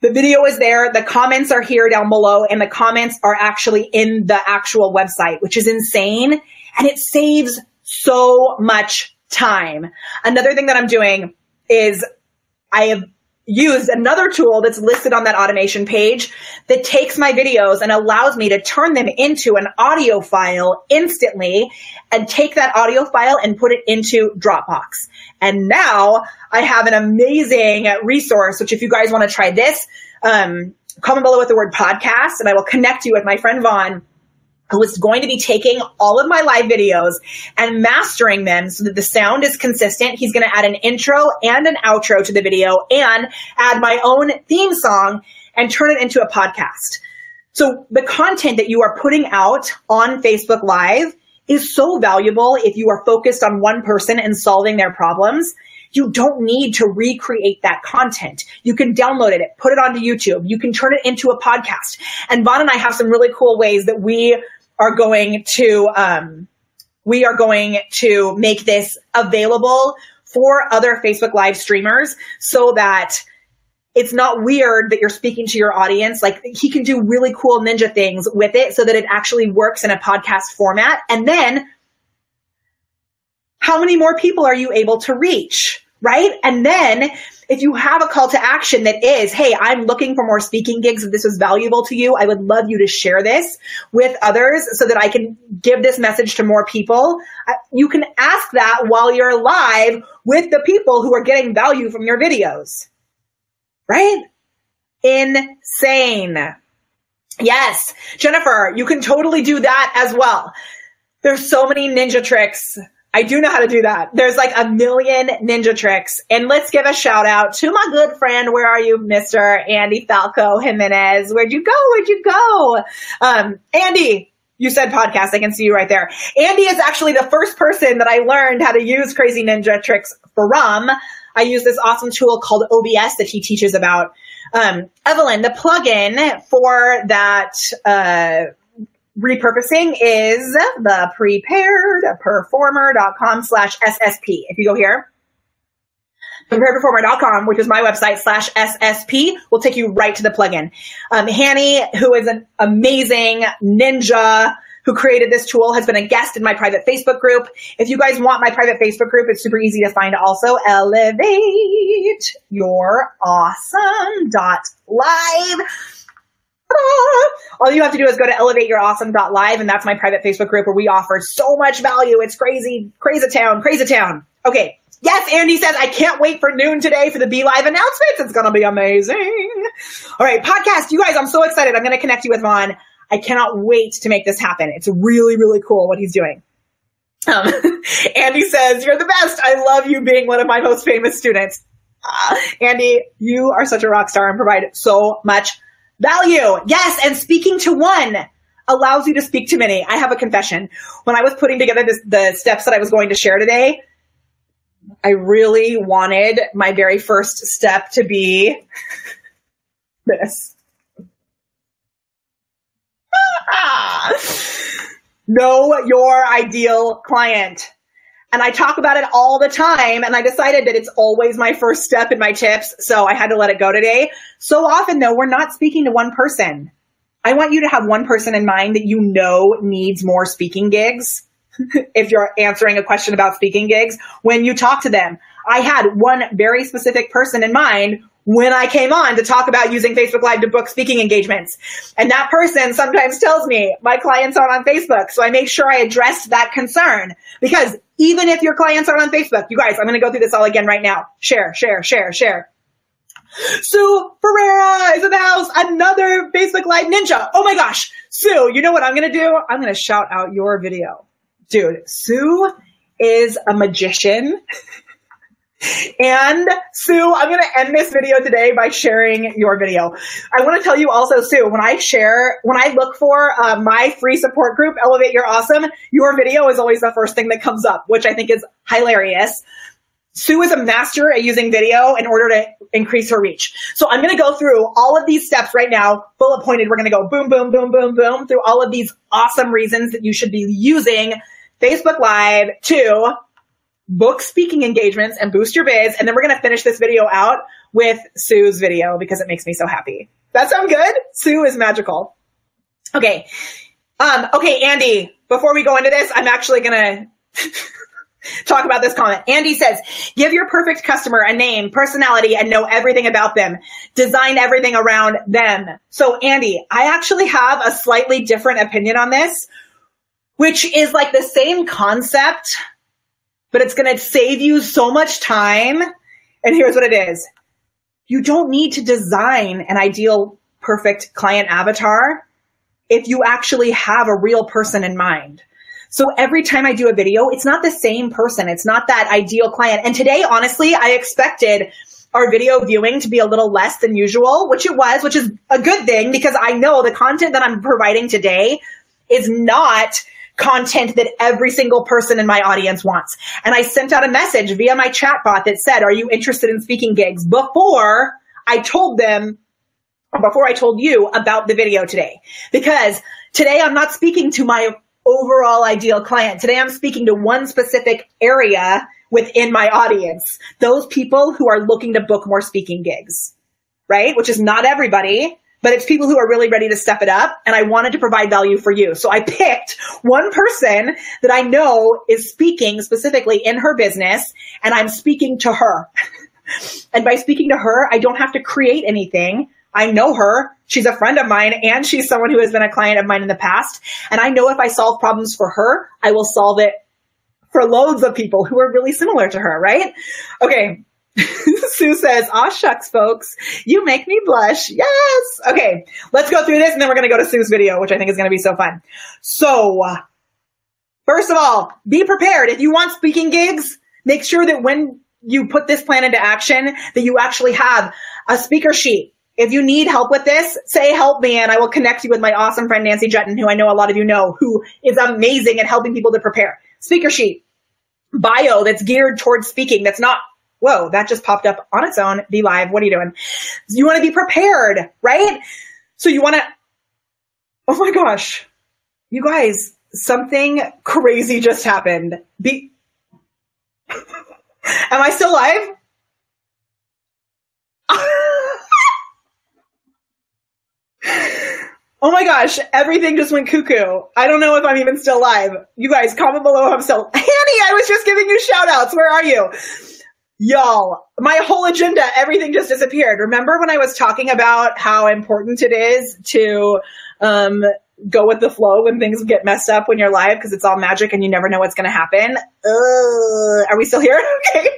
the video is there. The comments are here down below and the comments are actually in the actual website, which is insane. And it saves so much time. Another thing that I'm doing is I have used another tool that's listed on that automation page that takes my videos and allows me to turn them into an audio file instantly and take that audio file and put it into Dropbox. And now I have an amazing resource, which if you guys want to try this, um, comment below with the word podcast and I will connect you with my friend Vaughn who is going to be taking all of my live videos and mastering them so that the sound is consistent. He's going to add an intro and an outro to the video and add my own theme song and turn it into a podcast. So the content that you are putting out on Facebook Live is so valuable if you are focused on one person and solving their problems. You don't need to recreate that content. You can download it, put it onto YouTube. You can turn it into a podcast. And Vaughn and I have some really cool ways that we are going to, um, we are going to make this available for other Facebook live streamers so that it's not weird that you're speaking to your audience. Like he can do really cool ninja things with it so that it actually works in a podcast format. And then how many more people are you able to reach? Right. And then if you have a call to action that is, Hey, I'm looking for more speaking gigs. If this was valuable to you, I would love you to share this with others so that I can give this message to more people. You can ask that while you're live with the people who are getting value from your videos. Right? Insane. Yes. Jennifer, you can totally do that as well. There's so many ninja tricks I do know how to do that. There's like a million ninja tricks. And let's give a shout out to my good friend. Where are you, Mr. Andy Falco Jimenez? Where'd you go? Where'd you go? Um, Andy, you said podcast. I can see you right there. Andy is actually the first person that I learned how to use crazy ninja tricks from. I use this awesome tool called OBS that he teaches about. Um, Evelyn, the plugin for that, uh, repurposing is the preparedperformer.com slash SSP. If you go here, preparedperformer.com, which is my website slash SSP, will take you right to the plugin. Um, Hanny, who is an amazing ninja who created this tool, has been a guest in my private Facebook group. If you guys want my private Facebook group, it's super easy to find also. Elevate your awesome dot live *laughs* all you have to do is go to elevateyourawesome.live and that's my private Facebook group where we offer so much value. It's crazy, crazy town, crazy town. Okay. Yes, Andy says, I can't wait for noon today for the BeLive announcements. It's going to be amazing. All right. Podcast. You guys, I'm so excited. I'm going to connect you with Vaughn. I cannot wait to make this happen. It's really, really cool what he's doing. Um, *laughs* Andy says, you're the best. I love you being one of my most famous students. Uh, Andy, you are such a rock star and provide so much Value. Yes. And speaking to one allows you to speak to many. I have a confession. When I was putting together this, the steps that I was going to share today, I really wanted my very first step to be *laughs* this. *laughs* know your ideal client. And I talk about it all the time. And I decided that it's always my first step in my tips. So I had to let it go today. So often though, we're not speaking to one person. I want you to have one person in mind that you know needs more speaking gigs. *laughs* if you're answering a question about speaking gigs, when you talk to them, I had one very specific person in mind when I came on to talk about using Facebook Live to book speaking engagements. And that person sometimes tells me my clients aren't on Facebook. So I make sure I address that concern because even if your clients aren't on Facebook, you guys, I'm going to go through this all again right now. Share, share, share, share. Sue Ferreira is in the house. Another Facebook Live ninja. Oh my gosh. Sue, you know what I'm going to do? I'm going to shout out your video. Dude, Sue is a magician. *laughs* And Sue, I'm going to end this video today by sharing your video. I want to tell you also, Sue, when I share, when I look for uh, my free support group, Elevate Your Awesome, your video is always the first thing that comes up, which I think is hilarious. Sue is a master at using video in order to increase her reach. So I'm going to go through all of these steps right now, bullet pointed. We're going to go boom, boom, boom, boom, boom through all of these awesome reasons that you should be using Facebook Live to book speaking engagements and boost your biz. And then we're going to finish this video out with Sue's video because it makes me so happy. That sound good? Sue is magical. Okay. Um, okay, Andy, before we go into this, I'm actually going *laughs* to talk about this comment. Andy says, give your perfect customer a name, personality, and know everything about them. Design everything around them. So Andy, I actually have a slightly different opinion on this, which is like the same concept, but it's going to save you so much time. And here's what it is. You don't need to design an ideal perfect client avatar if you actually have a real person in mind. So every time I do a video, it's not the same person. It's not that ideal client. And today, honestly, I expected our video viewing to be a little less than usual, which it was, which is a good thing because I know the content that I'm providing today is not content that every single person in my audience wants. And I sent out a message via my chatbot that said, are you interested in speaking gigs before I told them, before I told you about the video today? Because today I'm not speaking to my overall ideal client. Today I'm speaking to one specific area within my audience. Those people who are looking to book more speaking gigs, right? Which is not everybody but it's people who are really ready to step it up. And I wanted to provide value for you. So I picked one person that I know is speaking specifically in her business and I'm speaking to her. *laughs* and by speaking to her, I don't have to create anything. I know her. She's a friend of mine and she's someone who has been a client of mine in the past. And I know if I solve problems for her, I will solve it for loads of people who are really similar to her, right? Okay. *laughs* Sue says, aw shucks, folks. You make me blush. Yes. Okay. Let's go through this and then we're going to go to Sue's video, which I think is going to be so fun. So uh, First of all, be prepared. If you want speaking gigs, make sure that when you put this plan into action, that you actually have a speaker sheet. If you need help with this, say help me and I will connect you with my awesome friend Nancy Juetten, who I know a lot of you know, who is amazing at helping people to prepare. Speaker sheet, bio that's geared towards speaking, that's not whoa, that just popped up on its own. BeLive. What are you doing? You want to be prepared, right? So you want to, oh my gosh, you guys, something crazy just happened. Be, *laughs* am I still live? *laughs* Oh my gosh, everything just went cuckoo. I don't know if I'm even still live. You guys, comment below if I'm still. Annie, I was just giving you shout outs. Where are you? Y'all, my whole agenda, everything just disappeared. Remember when I was talking about how important it is to um, go with the flow when things get messed up when you're live because it's all magic and you never know what's going to happen? Are we still here? *laughs* Okay.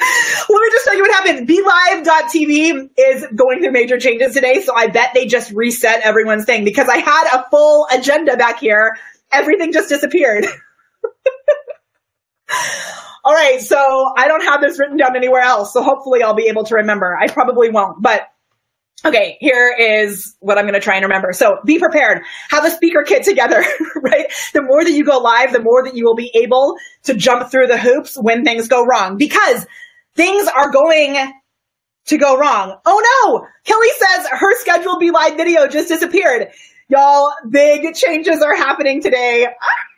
*laughs* Let me just tell you what happened. BeLive.tv is going through major changes today, so I bet they just reset everyone's thing because I had a full agenda back here. Everything just disappeared. *laughs* All right, so I don't have this written down anywhere else, so hopefully I'll be able to remember. I probably won't, but okay, here is what I'm going to try and remember. So be prepared. Have a speaker kit together, *laughs* right? The more that you go live, the more that you will be able to jump through the hoops when things go wrong because things are going to go wrong. Oh no! Kelly says her scheduled BeLive video just disappeared. Y'all, big changes are happening today. Ah!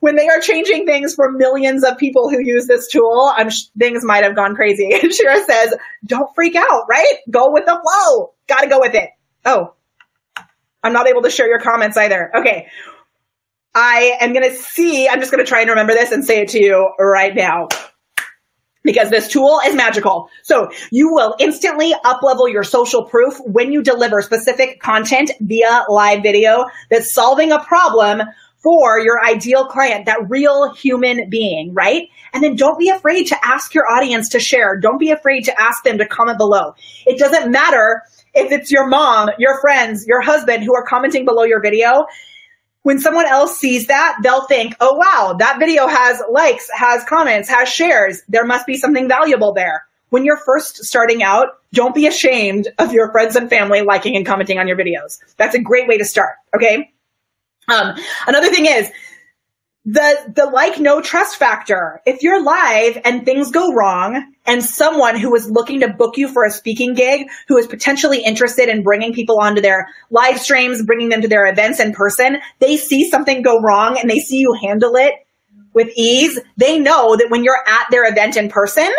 When they are changing things for millions of people who use this tool, I'm sh- things might have gone crazy. *laughs* And Shira says, don't freak out, right? Go with the flow. Gotta go with it. Oh, I'm not able to share your comments either. Okay. I am going to see, I'm just going to try and remember this and say it to you right now because this tool is magical. So you will instantly uplevel your social proof when you deliver specific content via live video that's solving a problem for your ideal client, that real human being, right? And then don't be afraid to ask your audience to share. Don't be afraid to ask them to comment below. It doesn't matter if it's your mom, your friends, your husband who are commenting below your video when someone else sees that, they'll think, oh wow, that video has likes, has comments, has shares. There must be something valuable there. When you're first starting out, don't be ashamed of your friends and family liking and commenting on your videos. That's a great way to start. Okay. Um, another thing is the the like no trust factor. If you're live and things go wrong and someone who is looking to book you for a speaking gig, who is potentially interested in bringing people onto their live streams, bringing them to their events in person, they see something go wrong and they see you handle it with ease, they know that when you're at their event in person,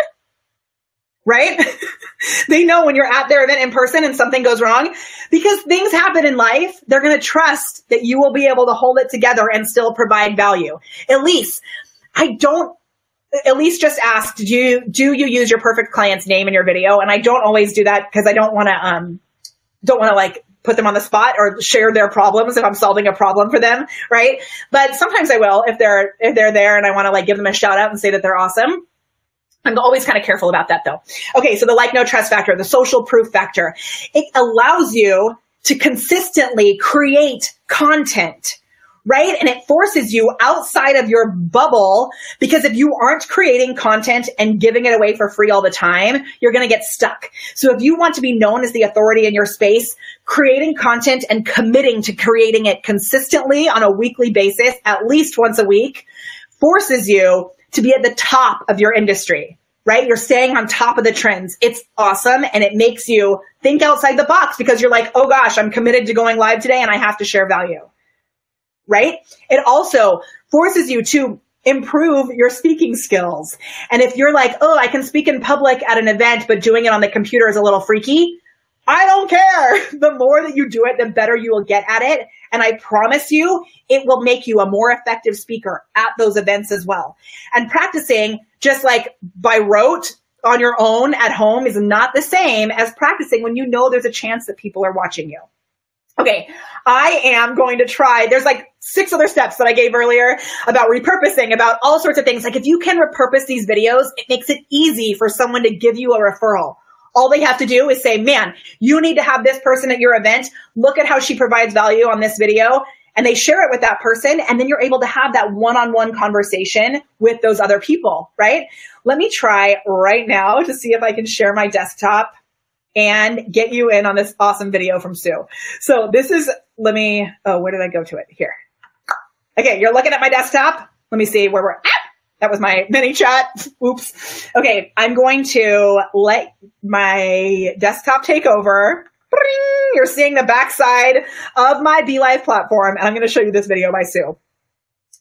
right? *laughs* *laughs* they know when you're at their event in person and something goes wrong because things happen in life. They're going to trust that you will be able to hold it together and still provide value. Elise, I don't, Elise just asked, do you, do you use your perfect client's name in your video? And I don't always do that because I don't want to, um, don't want to like put them on the spot or share their problems if I'm solving a problem for them, right? But sometimes I will if they're if they're there and I want to like give them a shout out and say that they're awesome. I'm always kind of careful about that though. Okay, so the like no trust factor, the social proof factor, it allows you to consistently create content right? And it forces you outside of your bubble because if you aren't creating content and giving it away for free all the time, you're going to get stuck. So if you want to be known as the authority in your space, creating content and committing to creating it consistently on a weekly basis, at least once a week, forces you to be at the top of your industry, right? You're staying on top of the trends. It's awesome. And it makes you think outside the box because you're like, oh gosh, I'm committed to going live today and I have to share value, right? It also forces you to improve your speaking skills. And if you're like, oh, I can speak in public at an event, but doing it on the computer is a little freaky, I don't care. *laughs* The more that you do it, the better you will get at it. And I promise you, it will make you a more effective speaker at those events as well. And practicing just like by rote on your own at home is not the same as practicing when you know there's a chance that people are watching you. Okay, I am going to try. There's like six other steps that I gave earlier about repurposing, about all sorts of things. Like if you can repurpose these videos, it makes it easy for someone to give you a referral all they have to do is say, man, you need to have this person at your event. Look at how she provides value on this video. and they share it with that person. And then you're able to have that one on one conversation with those other people, right? Let me try right now to see if I can share my desktop and get you in on this awesome video from Sue. So this is, let me, oh, where did I go to it? Here. Okay, you're looking at my desktop. Let me see where we're at. That was my *laughs* mini chat. Oops. Okay, I'm going to let my desktop take over. You're seeing the backside of my BeLive platform, and I'm going to show you this video by Sue.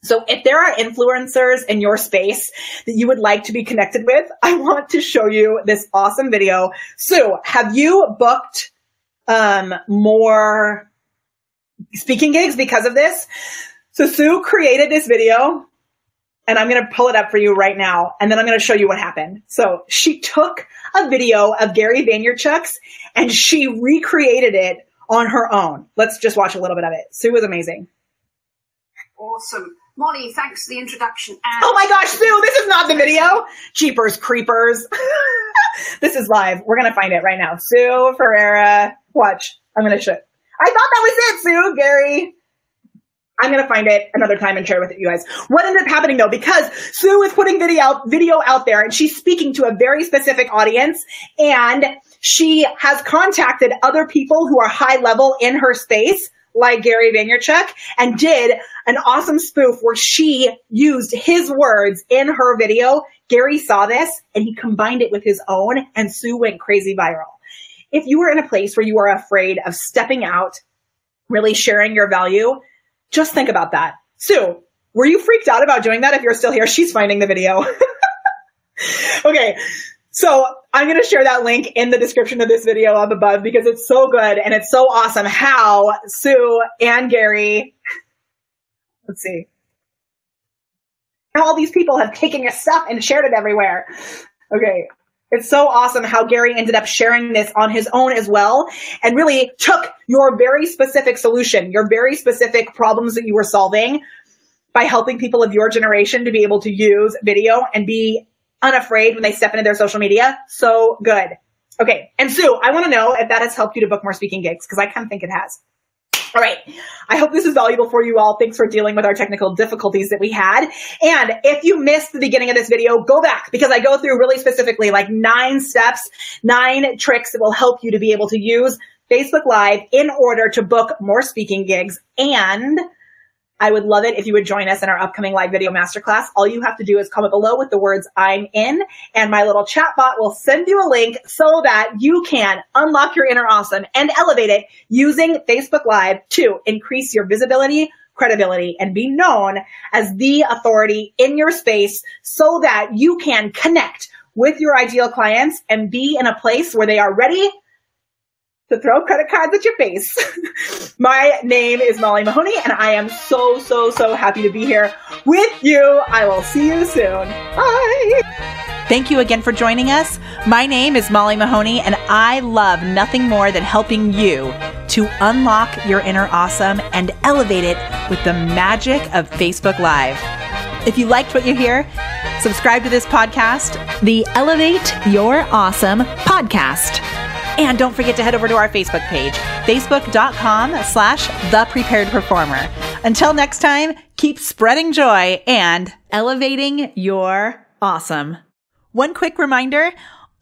So if there are influencers in your space that you would like to be connected with, *laughs* I want to show you this awesome video. Sue, have you booked um, more speaking gigs because of this? So Sue created this video and I'm going to pull it up for you right now. And then I'm going to show you what happened. So she took a video of Gary Vaynerchuk's and she recreated it on her own. Let's just watch a little bit of it. Sue was amazing. Awesome. Molly, thanks for the introduction. And- oh my gosh, Sue, this is not the video. Cheapers, creepers. *laughs* this is live. We're going to find it right now. Sue Ferreira. Watch. I'm going to show. I thought that was it, Sue, Gary. I'm to find it another time and share with you guys. What ended up happening though, because Sue is putting video out, video out there and she's speaking to a very specific audience and she has contacted other people who are high level in her space like Gary Vaynerchuk and did an awesome spoof where she used his words in her video. Gary saw this and he combined it with his own and Sue went crazy viral. If you are in a place where you are afraid of stepping out, really sharing your value, just think about that. Sue, were you freaked out about doing that? If you're still here, she's finding the video. *laughs* okay. So I'm going to share that link in the description of this video up above because it's so good and it's so awesome how Sue and Gary, let's see, how all these people have taken your stuff and shared it everywhere. Okay. It's so awesome how Gary ended up sharing this on his own as well and really took your very specific solution, your very specific problems that you were solving by helping people of your generation to be able to use video and be unafraid when they step into their social media. So good. Okay. And Sue, I want to know if that has helped you to book more speaking gigs because I kind of think it has. All right. I hope this is valuable for you all. Thanks for dealing with our technical difficulties that we had. And if you missed the beginning of this video, go back because I go through really specifically like nine steps, nine tricks that will help you to be able to use Facebook Live in order to book more speaking gigs and I would love it if you would join us in our upcoming live video masterclass. All you have to do is comment below with the words I'm in and my little chat bot will send you a link so that you can unlock your inner awesome and elevate it using Facebook Live to increase your visibility, credibility, and be known as the authority in your space so that you can connect with your ideal clients and be in a place where they are ready to throw credit cards at your face. *laughs* My name is Molly Mahoney, and I am so, so, so happy to be here with you. I will see you soon. Bye. Thank you again for joining us. My name is Molly Mahoney, and I love nothing more than helping you to unlock your inner awesome and elevate it with the magic of Facebook Live. If you liked what you hear, subscribe to this podcast, the Elevate Your Awesome podcast. And don't forget to head over to our Facebook page, facebook.com slash the prepared performer. Until next time, keep spreading joy and elevating your awesome. One quick reminder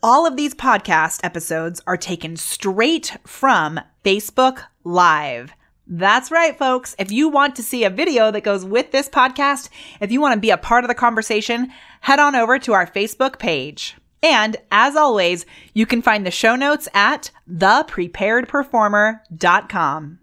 all of these podcast episodes are taken straight from Facebook Live. That's right, folks. If you want to see a video that goes with this podcast, if you want to be a part of the conversation, head on over to our Facebook page. And as always, you can find the show notes at thepreparedperformer.com.